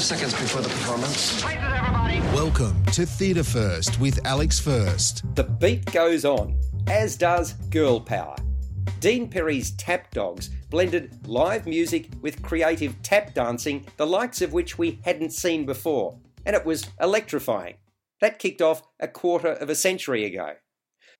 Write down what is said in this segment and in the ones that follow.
Five seconds before the performance. Welcome to Theatre First with Alex First. The beat goes on, as does Girl Power. Dein Perry's Tap Dogs blended live music with creative tap dancing, the likes of which we hadn't seen before, and it was electrifying. That kicked off a quarter of a century ago.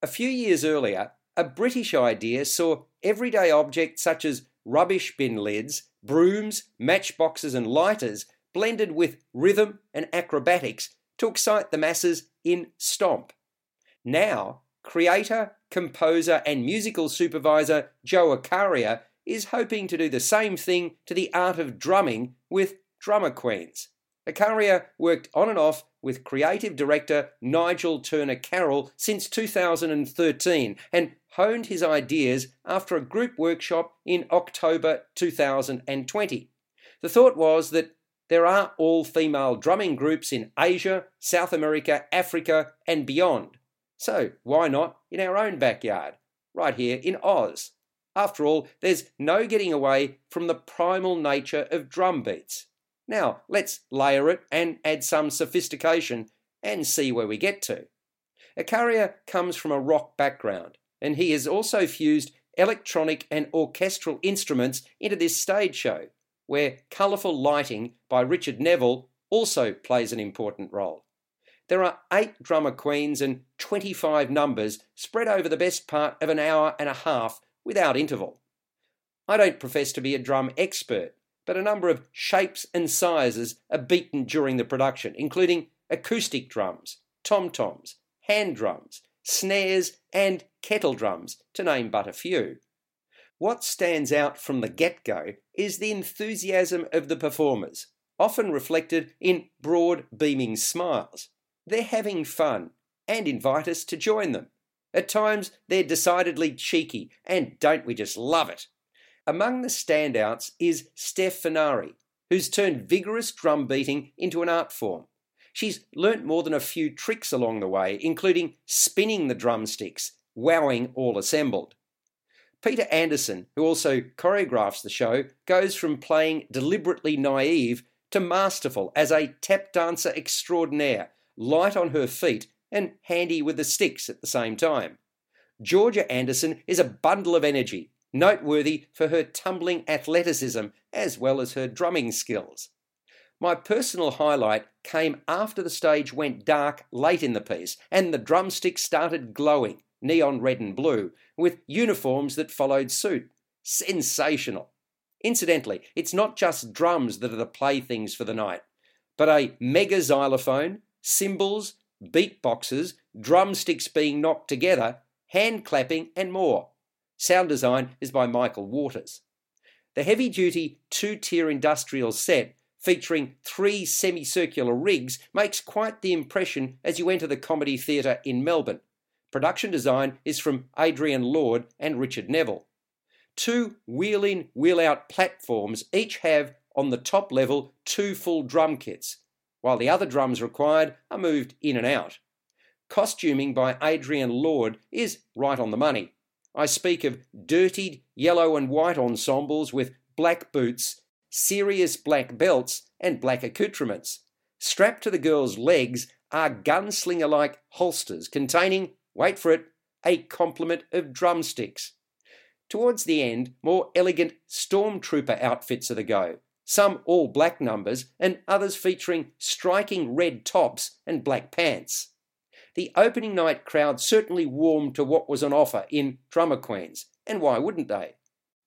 A few years earlier, a British idea saw everyday objects such as rubbish bin lids, brooms, matchboxes, and lighters blended with rhythm and acrobatics to excite the masses in Stomp. Now, creator, composer, and musical supervisor Joe Accaria is hoping to do the same thing to the art of drumming with Drummer Queens. Arcaria worked on and off with creative director Nigel Turner Carroll since 2013 and honed his ideas after a group workshop in October 2020. The thought was that there are all female drumming groups in Asia, South America, Africa, and beyond. So why not in our own backyard, right here in Oz? After all, there's no getting away from the primal nature of drum beats. Now, let's layer it and add some sophistication and see where we get to. Accaria comes from a rock background, and he has also fused electronic and orchestral instruments into this stage show, where colourful lighting by Richard Neville also plays an important role. There are eight drummer queens and 25 numbers spread over the best part of an hour and a half without interval. I don't profess to be a drum expert, but a number of shapes and sizes are beaten during the production, including acoustic drums, tom toms, hand drums, snares, and kettle drums, to name but a few. What stands out from the get go is the enthusiasm of the performers, often reflected in broad, beaming smiles. They're having fun and invite us to join them. At times, they're decidedly cheeky, and don't we just love it? Among the standouts is Steph Fenari, who's turned vigorous drum beating into an art form. She's learnt more than a few tricks along the way, including spinning the drumsticks, wowing all assembled. Peter Anderson, who also choreographs the show, goes from playing deliberately naive to masterful as a tap dancer extraordinaire, light on her feet and handy with the sticks at the same time. Georgia Anderson is a bundle of energy, noteworthy for her tumbling athleticism as well as her drumming skills. My personal highlight came after the stage went dark late in the piece and the drumsticks started glowing, neon red and blue, with uniforms that followed suit. Sensational. Incidentally, it's not just drums that are the playthings for the night, but a mega xylophone, cymbals, beatboxes, drumsticks being knocked together, hand clapping, and more. Sound design is by Michael Waters. The heavy duty two tier industrial set featuring three semicircular rigs makes quite the impression as you enter the Comedy Theatre in Melbourne. Production design is from Adrian Lord and Richard Neville. Two wheel in, wheel out platforms each have on the top level two full drum kits, while the other drums required are moved in and out. Costuming by Adrian Lord is right on the money. I speak of dirtied yellow and white ensembles with black boots, serious black belts, and black accoutrements. Strapped to the girls' legs are gunslinger like holsters containing, wait for it, a complement of drumsticks. Towards the end, more elegant stormtrooper outfits are the go, some all black numbers, and others featuring striking red tops and black pants the opening night crowd certainly warmed to what was on offer in Drummer Queens, and why wouldn't they?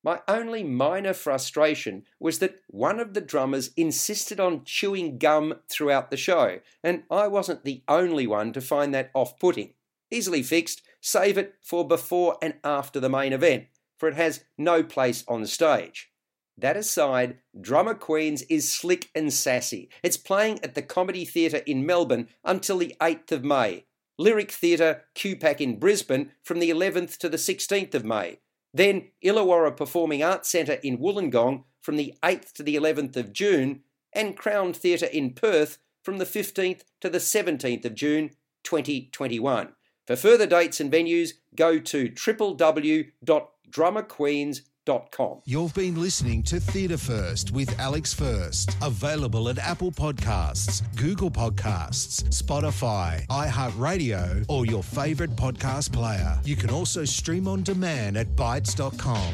My only minor frustration was that one of the drummers insisted on chewing gum throughout the show, and I wasn't the only one to find that off putting. Easily fixed, save it for before and after the main event, for it has no place on the stage. That aside, Drummer Queens is slick and sassy. It's playing at the Comedy Theatre in Melbourne until the 8th of May, Lyric Theatre QPAC in Brisbane from the 11th to the 16th of May. Then Illawarra Performing Arts Centre in Wollongong from the 8th to the 11th of June, and Crown Theatre in Perth from the 15th to the 17th of June 2021. For further dates and venues, go to www.drummerqueens.com. You've been listening to Theatre First with Alex First. Available at Apple Podcasts, Google Podcasts, Spotify, iHeartRadio, or your favourite podcast player. You can also stream on demand at Bytes.com.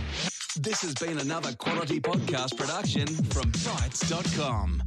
This has been another quality podcast production from Bytes.com.